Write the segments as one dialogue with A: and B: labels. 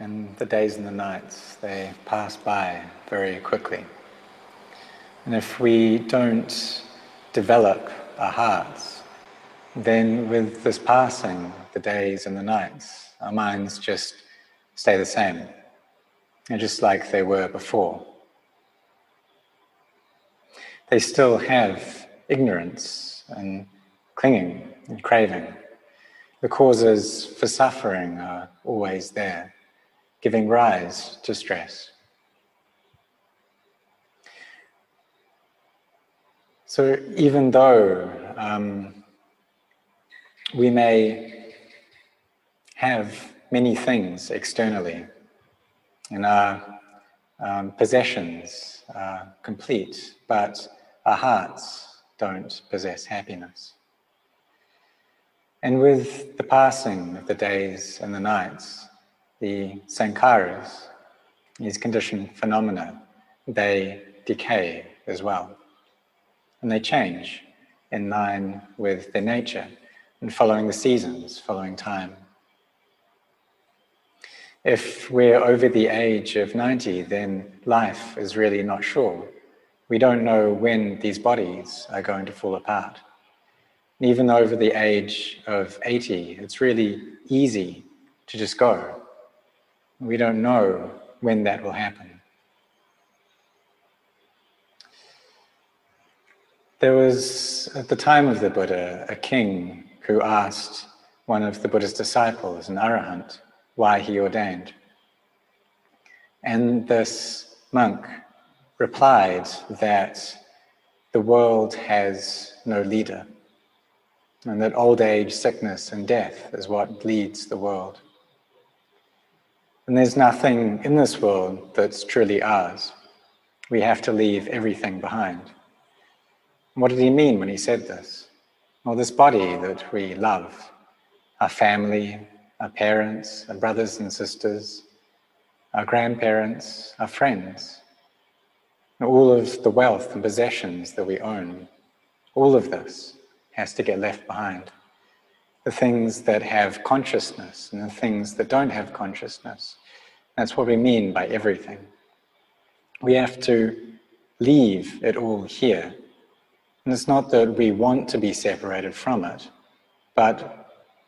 A: and the days and the nights, they pass by very quickly. And if we don't develop our hearts, then with this passing, the days and the nights, our minds just stay the same, and just like they were before. They still have ignorance and clinging and craving. The causes for suffering are always there, giving rise to stress. So even though um, we may have many things externally and our um, possessions are complete, but our hearts don't possess happiness. And with the passing of the days and the nights, the sankharas, these conditioned phenomena, they decay as well. And they change in line with their nature and following the seasons, following time. If we're over the age of 90, then life is really not sure. We don't know when these bodies are going to fall apart. And even over the age of 80, it's really easy to just go. We don't know when that will happen. There was, at the time of the Buddha, a king who asked one of the Buddha's disciples, an arahant, why he ordained. And this monk replied that the world has no leader, and that old age, sickness, and death is what leads the world. And there's nothing in this world that's truly ours. We have to leave everything behind. What did he mean when he said this? Well, this body that we love, our family, our parents, our brothers and sisters, our grandparents, our friends, all of the wealth and possessions that we own, all of this has to get left behind. The things that have consciousness and the things that don't have consciousness. That's what we mean by everything. We have to leave it all here. And it's not that we want to be separated from it, but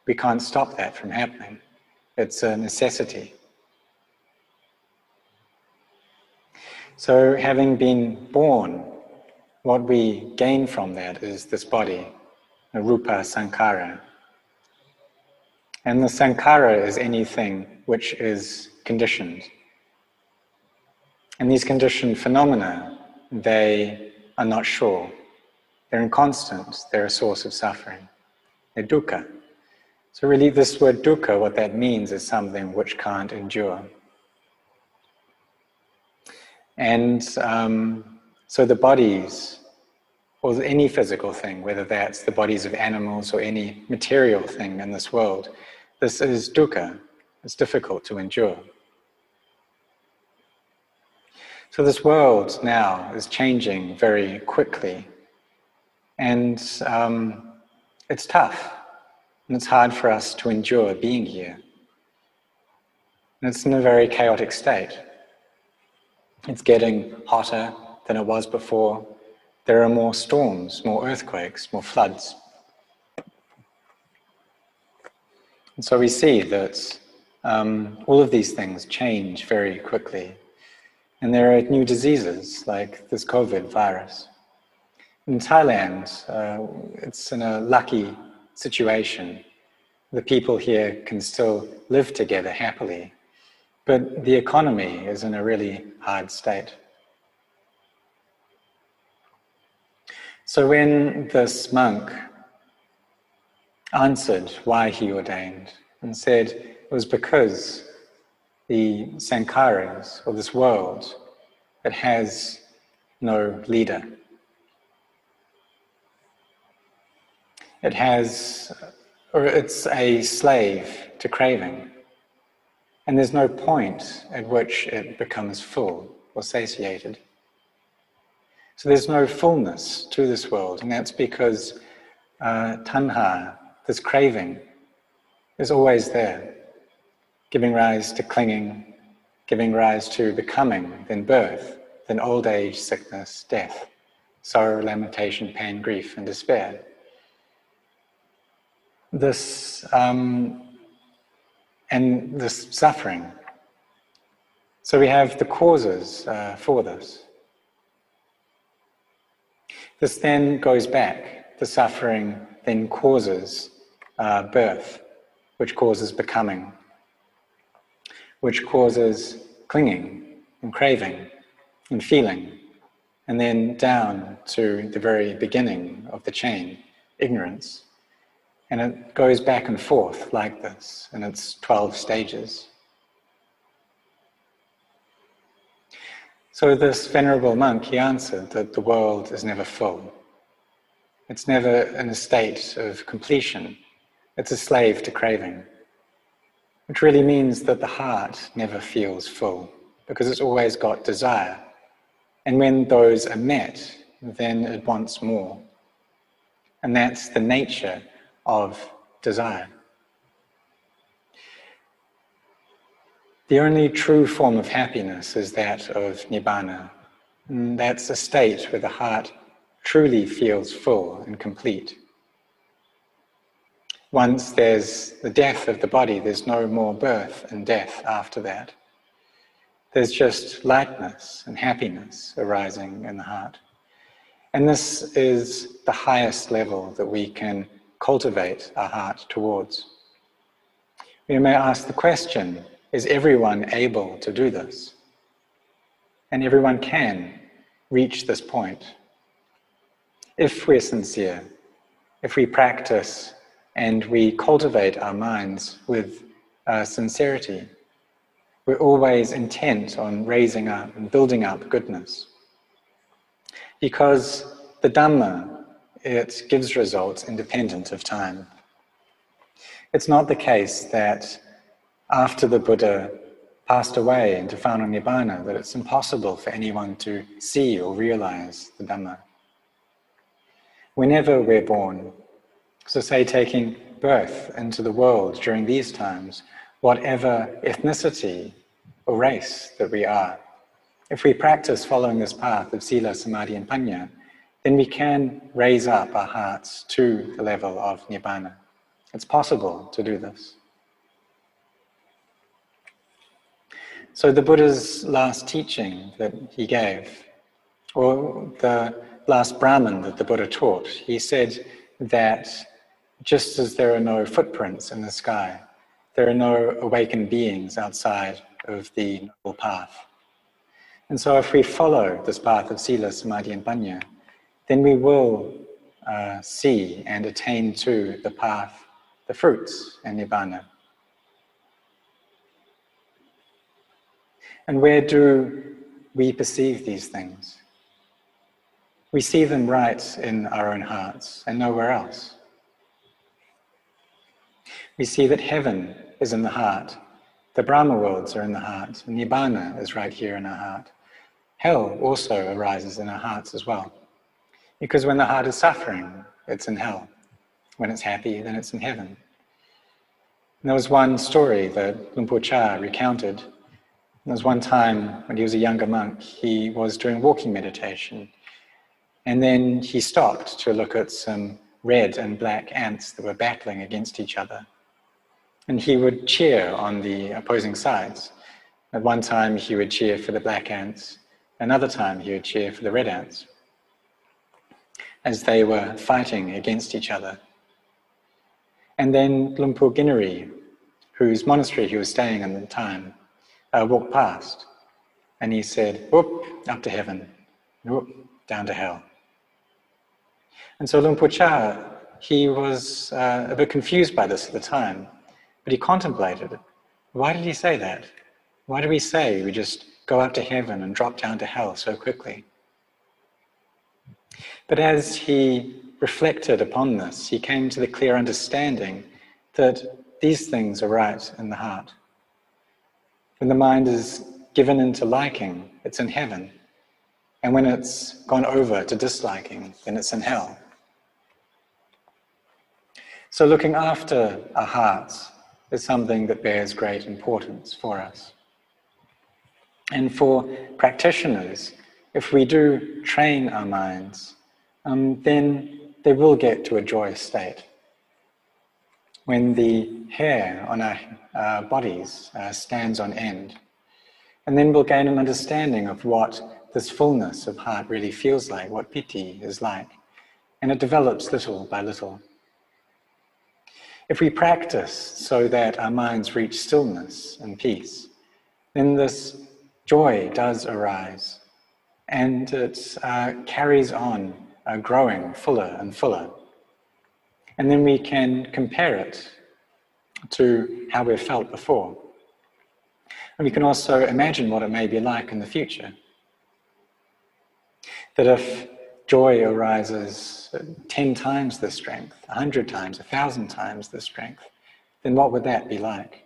A: we can't stop that from happening. It's a necessity. So, having been born, what we gain from that is this body, the rupa sankhara. And the sankhara is anything which is conditioned. And these conditioned phenomena, they are not sure. They're inconstant. They're a source of suffering. They're dukkha. So, really, this word dukkha, what that means is something which can't endure. And um, so, the bodies, or any physical thing, whether that's the bodies of animals or any material thing in this world, this is dukkha. It's difficult to endure. So, this world now is changing very quickly, and um, it's tough. And it's hard for us to endure being here. And it's in a very chaotic state. It's getting hotter than it was before. There are more storms, more earthquakes, more floods. And so we see that um, all of these things change very quickly. And there are new diseases like this COVID virus. In Thailand, uh, it's in a lucky situation. The people here can still live together happily, but the economy is in a really hard state. So when this monk answered why he ordained and said it was because the sankharas, or this world, it has no leader. It has, or it's a slave to craving. And there's no point at which it becomes full or satiated. So there's no fullness to this world, and that's because uh, tanha, this craving, is always there, giving rise to clinging, giving rise to becoming, then birth, then old age, sickness, death, sorrow, lamentation, pain, grief, and despair. This um, and this suffering. So we have the causes uh, for this. This then goes back. The suffering then causes uh, birth, which causes becoming, which causes clinging and craving and feeling, and then down to the very beginning of the chain, ignorance. And it goes back and forth like this, and it's 12 stages. So, this venerable monk, he answered that the world is never full. It's never in a state of completion. It's a slave to craving, which really means that the heart never feels full because it's always got desire. And when those are met, then it wants more. And that's the nature of desire. The only true form of happiness is that of nibbana. And that's a state where the heart truly feels full and complete. Once there's the death of the body, there's no more birth and death after that. There's just lightness and happiness arising in the heart. And this is the highest level that we can cultivate our heart towards. We may ask the question is everyone able to do this? And everyone can reach this point. If we're sincere, if we practice and we cultivate our minds with uh, sincerity, we're always intent on raising up and building up goodness. Because the Dhamma, it gives results independent of time. It's not the case that after the Buddha passed away into final Nibbana that it's impossible for anyone to see or realize the Dhamma. Whenever we're born, so say taking birth into the world during these times, whatever ethnicity or race that we are, if we practice following this path of Sila, Samadhi, and Panya, then we can raise up our hearts to the level of Nibbana. It's possible to do this. So, the Buddha's last teaching that he gave, or the last Brahman that the Buddha taught, he said that just as there are no footprints in the sky, there are no awakened beings outside of the Noble Path. And so, if we follow this path of Sila, Samadhi, and Panya, then we will uh, see and attain to the path, the fruits, and Nibbana. And where do we perceive these things? We see them right in our own hearts and nowhere else. We see that heaven is in the heart, the Brahma worlds are in the heart, Nibbana is right here in our heart. Hell also arises in our hearts as well. Because when the heart is suffering, it's in hell. When it's happy, then it's in heaven. And there was one story that Luang Por Chah recounted there was one time when he was a younger monk, he was doing walking meditation. And then he stopped to look at some red and black ants that were battling against each other. And he would cheer on the opposing sides. At one time, he would cheer for the black ants, another time, he would cheer for the red ants as they were fighting against each other. And then Luang Por Kinaree, whose monastery he was staying in at the time, uh, walked past and he said, Whoop, up to heaven, whoop, down to hell. And so Luang Por Chah, he was uh, a bit confused by this at the time, but he contemplated it. Why did he say that? Why do we say we just go up to heaven and drop down to hell so quickly? But as he reflected upon this, he came to the clear understanding that these things are right in the heart. When the mind is given into liking, it's in heaven. And when it's gone over to disliking, then it's in hell. So, looking after our hearts is something that bears great importance for us. And for practitioners, if we do train our minds, um, then they will get to a joyous state. When the hair on our uh, bodies uh, stands on end, and then we'll gain an understanding of what this fullness of heart really feels like, what piti is like. And it develops little by little. If we practice so that our minds reach stillness and peace, then this joy does arise and it uh, carries on uh, growing fuller and fuller. And then we can compare it to how we've felt before. And we can also imagine what it may be like in the future. That if joy arises 10 times the strength, 100 times, 1,000 times the strength, then what would that be like?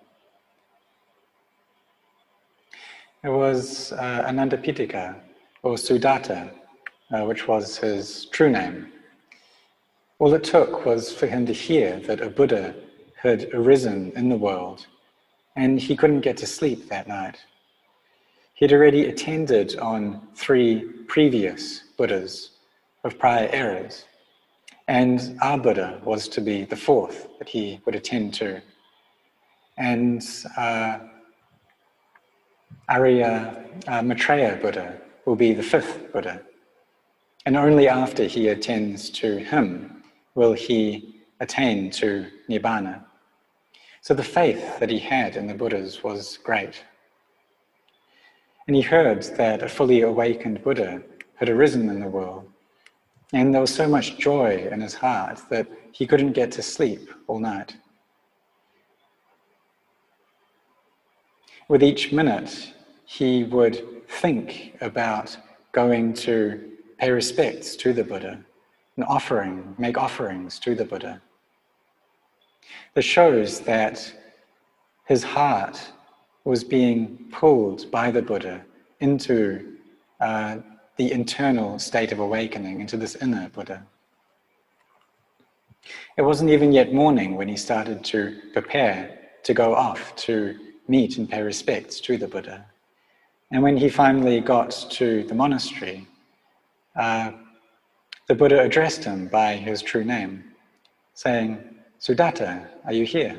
A: It was uh, Anathapindika, or Sudatta, uh, which was his true name. All it took was for him to hear that a Buddha had arisen in the world, and he couldn't get to sleep that night. He'd already attended on three previous Buddhas of prior eras, and our Buddha was to be the fourth that he would attend to. And uh, Arya uh, Maitreya Buddha will be the fifth Buddha. And only after he attends to him will he attain to Nibbana. So the faith that he had in the Buddhas was great. And he heard that a fully awakened Buddha had arisen in the world. And there was so much joy in his heart that he couldn't get to sleep all night. With each minute, he would think about going to pay respects to the Buddha and offering, make offerings to the Buddha. This shows that his heart was being pulled by the Buddha into uh, the internal state of awakening, into this inner Buddha. It wasn't even yet morning when he started to prepare to go off to meet and pay respects to the Buddha. And when he finally got to the monastery, uh, the Buddha addressed him by his true name, saying, Sudatta, are you here?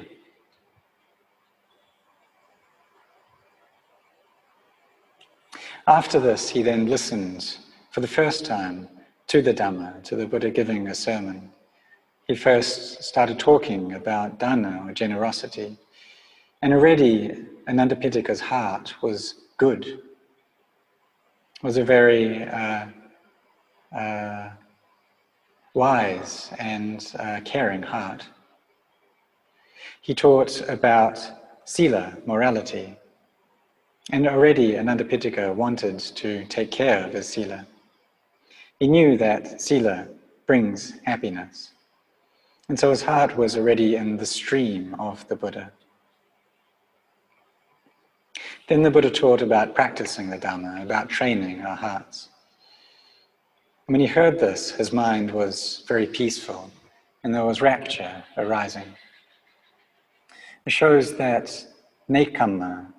A: After this, he then listened for the first time to the Dhamma, to the Buddha giving a sermon. He first started talking about dana or generosity, and already Anathapindika's heart was good was a very uh, uh, wise and uh, caring heart. He taught about sila, morality, and already Anathapindika wanted to take care of his sila. He knew that sila brings happiness. And so his heart was already in the stream of the Buddha. Then the Buddha taught about practicing the Dhamma, about training our hearts. When he heard this, his mind was very peaceful and there was rapture arising. It shows that nekkhamma,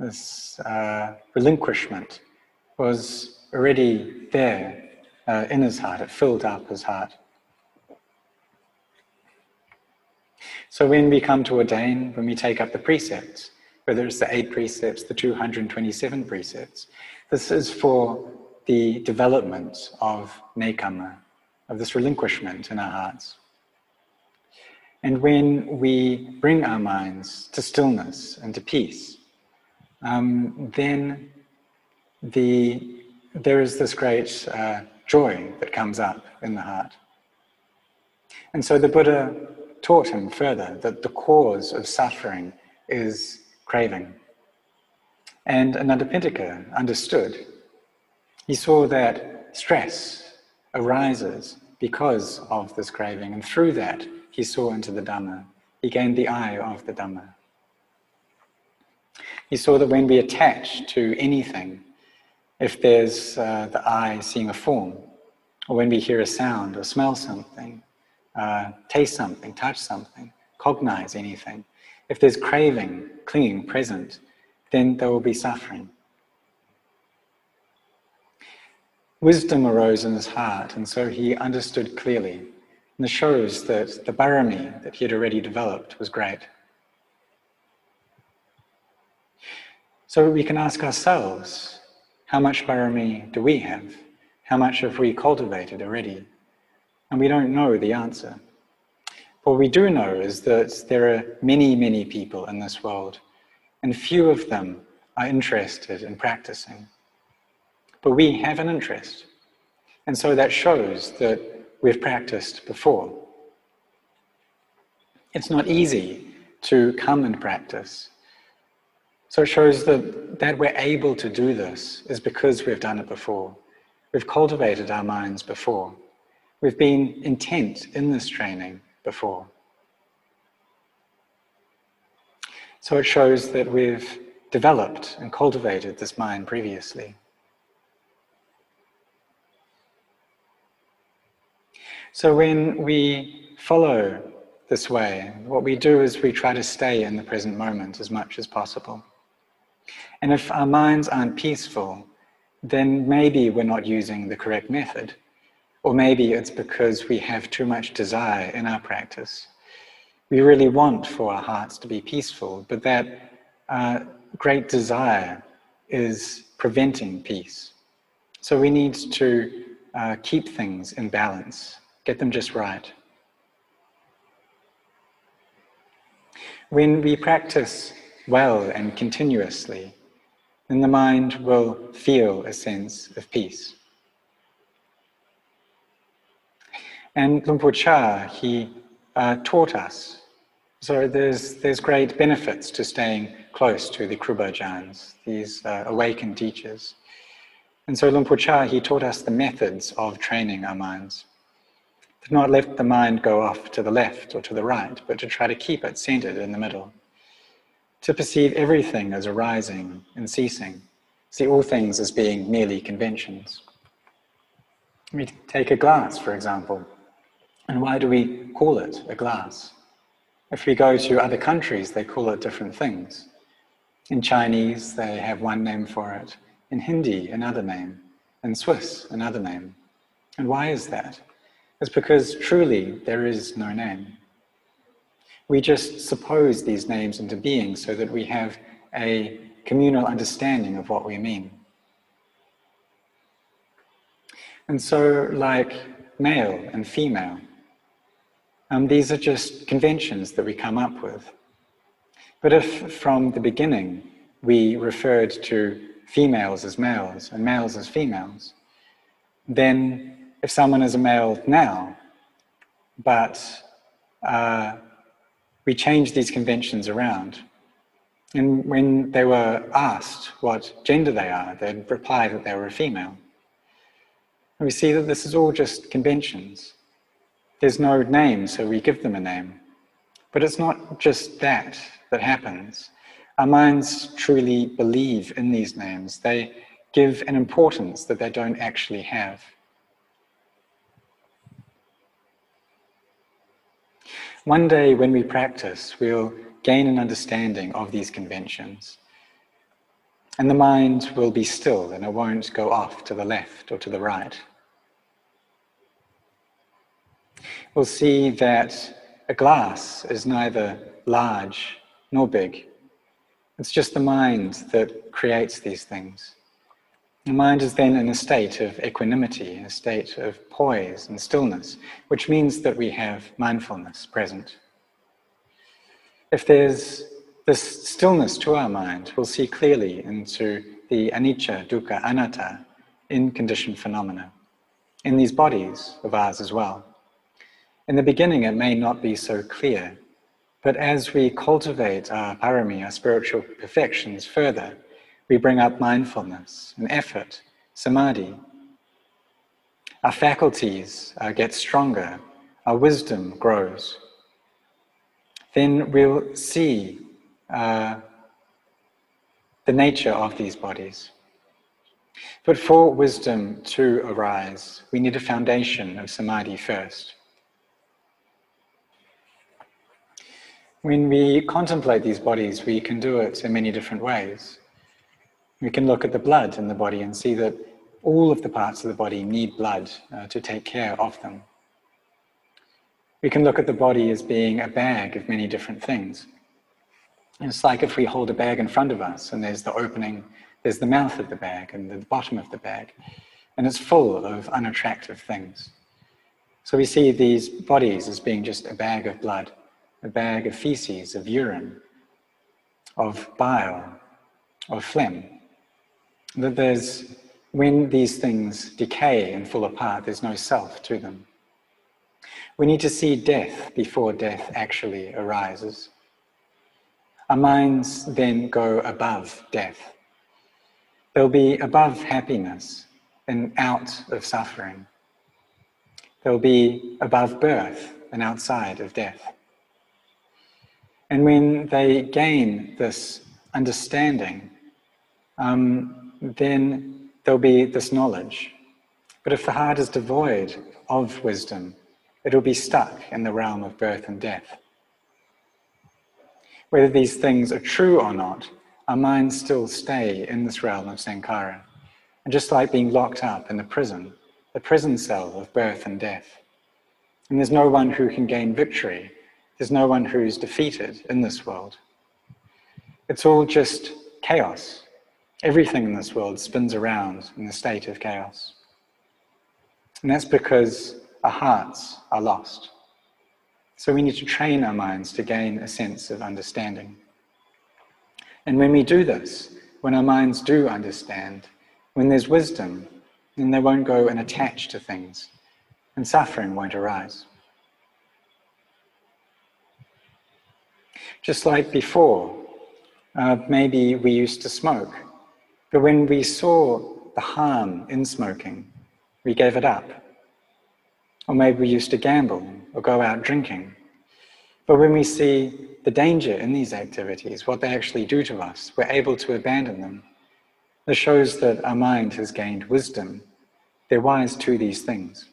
A: this uh, relinquishment, was already there uh, in his heart. It filled up his heart. So when we come to ordain, when we take up the precepts, whether it's the eight precepts, the 227 precepts. This is for the development of nekkhamma, of this relinquishment in our hearts. And when we bring our minds to stillness and to peace, um, then the, there is this great uh, joy that comes up in the heart. And so the Buddha taught him further that the cause of suffering is craving. And Anathapindika understood. He saw that stress arises because of this craving, and through that, he saw into the Dhamma. He gained the eye of the Dhamma. He saw that when we attach to anything, if there's uh, the eye seeing a form, or when we hear a sound or smell something, uh, taste something, touch something, cognize anything, if there's craving, clinging present, then there will be suffering. Wisdom arose in his heart, and so he understood clearly. And it shows that the barami that he had already developed was great. So we can ask ourselves, how much barami do we have? How much have we cultivated already? And we don't know the answer. What we do know is that there are many, many people in this world, and few of them are interested in practicing. But we have an interest. And so that shows that we've practiced before. It's not easy to come and practice. So it shows that, that we're able to do this is because we've done it before. We've cultivated our minds before. We've been intent in this training before. So it shows that we've developed and cultivated this mind previously. So when we follow this way, what we do is we try to stay in the present moment as much as possible. And if our minds aren't peaceful, then maybe we're not using the correct method. Or maybe it's because we have too much desire in our practice. We really want for our hearts to be peaceful, but that uh, great desire is preventing peace. So we need to uh, keep things in balance Get them just right. When we practice well and continuously, then the mind will feel a sense of peace. And Luang Por Chah, he uh, taught us. So there's, there's great benefits to staying close to the Krubajans, these uh, awakened teachers. And so Luang Por Chah, he taught us the methods of training our minds to not let the mind go off to the left or to the right, but to try to keep it centered in the middle. To perceive everything as arising and ceasing, see all things as being merely conventions. We take a glass, for example. And why do we call it a glass? If we go to other countries, they call it different things. In Chinese, they have one name for it. In Hindi, another name. In Swiss, another name. And why is that? It's because truly there is no name. We just suppose these names into being so that we have a communal understanding of what we mean. And so, like male and female, um, these are just conventions that we come up with. But if from the beginning we referred to females as males and males as females, then if someone is a male now, but uh, we change these conventions around. And when they were asked what gender they are, they'd reply that they were a female. And we see that this is all just conventions. There's no name, so we give them a name. But it's not just that that happens. Our minds truly believe in these names. They give an importance that they don't actually have. One day when we practice, we'll gain an understanding of these conventions. And the mind will be still and it won't go off to the left or to the right. We'll see that a glass is neither large nor big. It's just the mind that creates these things. The mind is then in a state of equanimity, a state of poise and stillness, which means that we have mindfulness present. If there's this stillness to our mind, we'll see clearly into the anicca, dukkha, anatta, in conditioned phenomena, in these bodies of ours as well. In the beginning, it may not be so clear, but as we cultivate our parami, our spiritual perfections further, we bring up mindfulness and effort, samadhi. Our faculties uh, get stronger, our wisdom grows. Then we'll see uh, the nature of these bodies. But for wisdom to arise, we need a foundation of samadhi first. When we contemplate these bodies, we can do it in many different ways. We can look at the blood in the body and see that all of the parts of the body need blood uh, to take care of them. We can look at the body as being a bag of many different things. It's like if we hold a bag in front of us and there's the opening, there's the mouth of the bag and the bottom of the bag, and it's full of unattractive things. So we see these bodies as being just a bag of blood, a bag of feces, of urine, of bile, of phlegm. That there's, when these things decay and fall apart, there's no self to them. We need to see death before death actually arises. Our minds then go above death. They'll be above happiness and out of suffering. They'll be above birth and outside of death. And when they gain this understanding, um, then there'll be this knowledge. But if the heart is devoid of wisdom, it'll be stuck in the realm of birth and death. Whether these things are true or not, our minds still stay in this realm of sankhara. And just like being locked up in the prison, the prison cell of birth and death. And there's no one who can gain victory. There's no one who's defeated in this world. It's all just chaos. Everything in this world spins around in a state of chaos. And that's because our hearts are lost. So we need to train our minds to gain a sense of understanding. And when we do this, when our minds do understand, when there's wisdom, then they won't go and attach to things, and suffering won't arise. Just like before, uh, maybe we used to smoke, but when we saw the harm in smoking, we gave it up. Or maybe we used to gamble or go out drinking. But when we see the danger in these activities, what they actually do to us, we're able to abandon them. This shows that our mind has gained wisdom. They're wise to these things.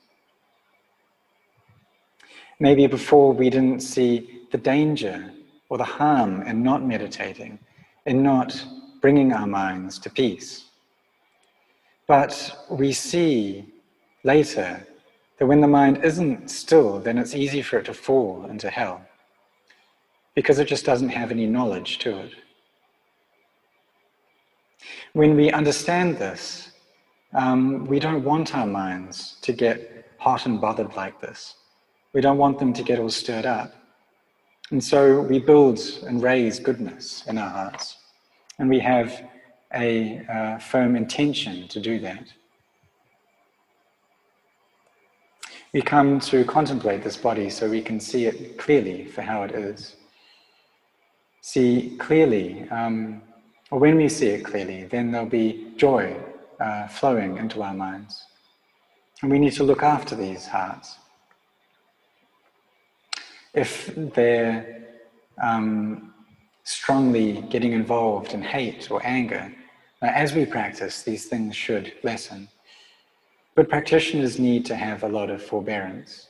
A: Maybe before we didn't see the danger or the harm in not meditating, in not bringing our minds to peace. But we see later that when the mind isn't still, then it's easy for it to fall into hell because it just doesn't have any knowledge to it. When we understand this, um, we don't want our minds to get hot and bothered like this. We don't want them to get all stirred up. And so we build and raise goodness in our hearts. And we have a uh, firm intention to do that. We come to contemplate this body so we can see it clearly for how it is. See clearly, um, or when we see it clearly, then there'll be joy uh, flowing into our minds. And we need to look after these hearts. If they're um, strongly getting involved in hate or anger, uh, as we practice, these things should lessen. But practitioners need to have a lot of forbearance.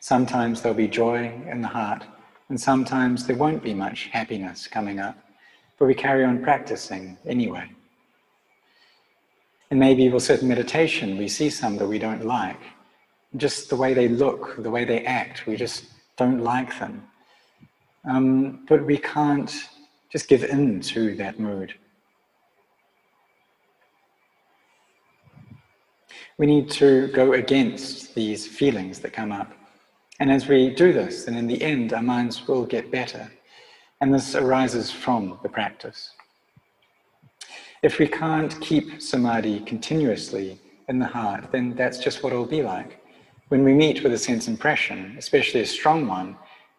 A: Sometimes there'll be joy in the heart, and sometimes there won't be much happiness coming up, but we carry on practicing anyway. And maybe we'll sit in meditation, we see some that we don't like. Just the way they look, the way they act, we just don't like them. Um, but we can't just give in to that mood. We need to go against these feelings that come up. And as we do this, then in the end, our minds will get better. And this arises from the practice. If we can't keep samadhi continuously in the heart, then that's just what it'll be like. When we meet with a sense impression, especially a strong one,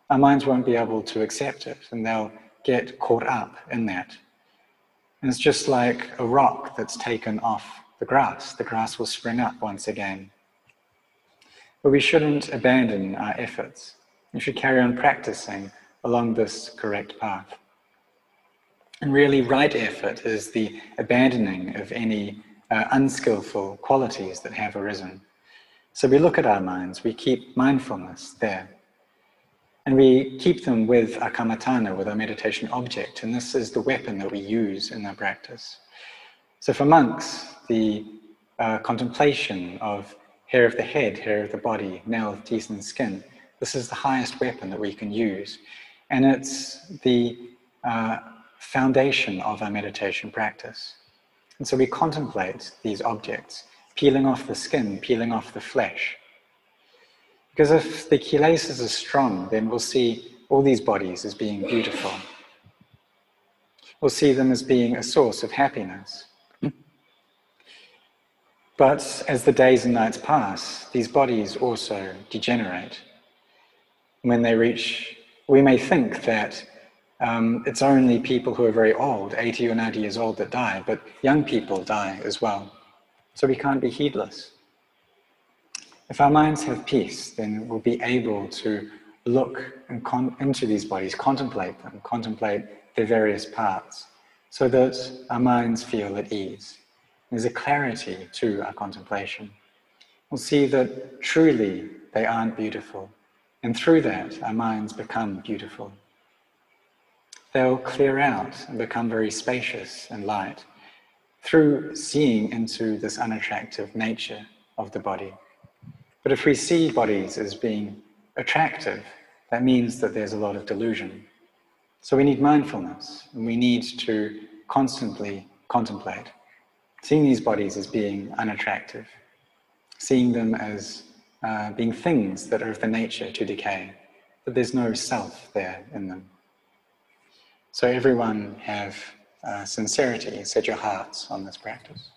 A: our minds won't be able to accept it and they'll get caught up in that. And it's just like a rock that's taken off the grass. The grass will spring up once again. But we shouldn't abandon our efforts. We should carry on practicing along this correct path. And really, right effort is the abandoning of any uh, unskillful qualities that have arisen. So we look at our minds, we keep mindfulness there. And we keep them with our kammatthana, with our meditation object, and this is the weapon that we use in our practice. So for monks, the uh, contemplation of hair of the head, hair of the body, nails, teeth, and skin, this is the highest weapon that we can use. And it's the uh, foundation of our meditation practice. And so we contemplate these objects, peeling off the skin, peeling off the flesh. Because if the kilesas are strong, then we'll see all these bodies as being beautiful. We'll see them as being a source of happiness. But as the days and nights pass, these bodies also degenerate. When they reach, we may think that um, it's only people who are very old, 80 or 90 years old, that die, but young people die as well. So we can't be heedless. If our minds have peace, then we'll be able to look into these bodies, contemplate them, contemplate their various parts, so that our minds feel at ease. There's a clarity to our contemplation. We'll see that truly they aren't beautiful, and through that, our minds become beautiful. They'll clear out and become very spacious and light through seeing into this unattractive nature of the body. But if we see bodies as being attractive, that means that there's a lot of delusion. So we need mindfulness, and we need to constantly contemplate seeing these bodies as being unattractive, seeing them as uh, being things that are of the nature to decay, that there's no self there in them. So everyone have uh, sincerity, set your hearts on this practice.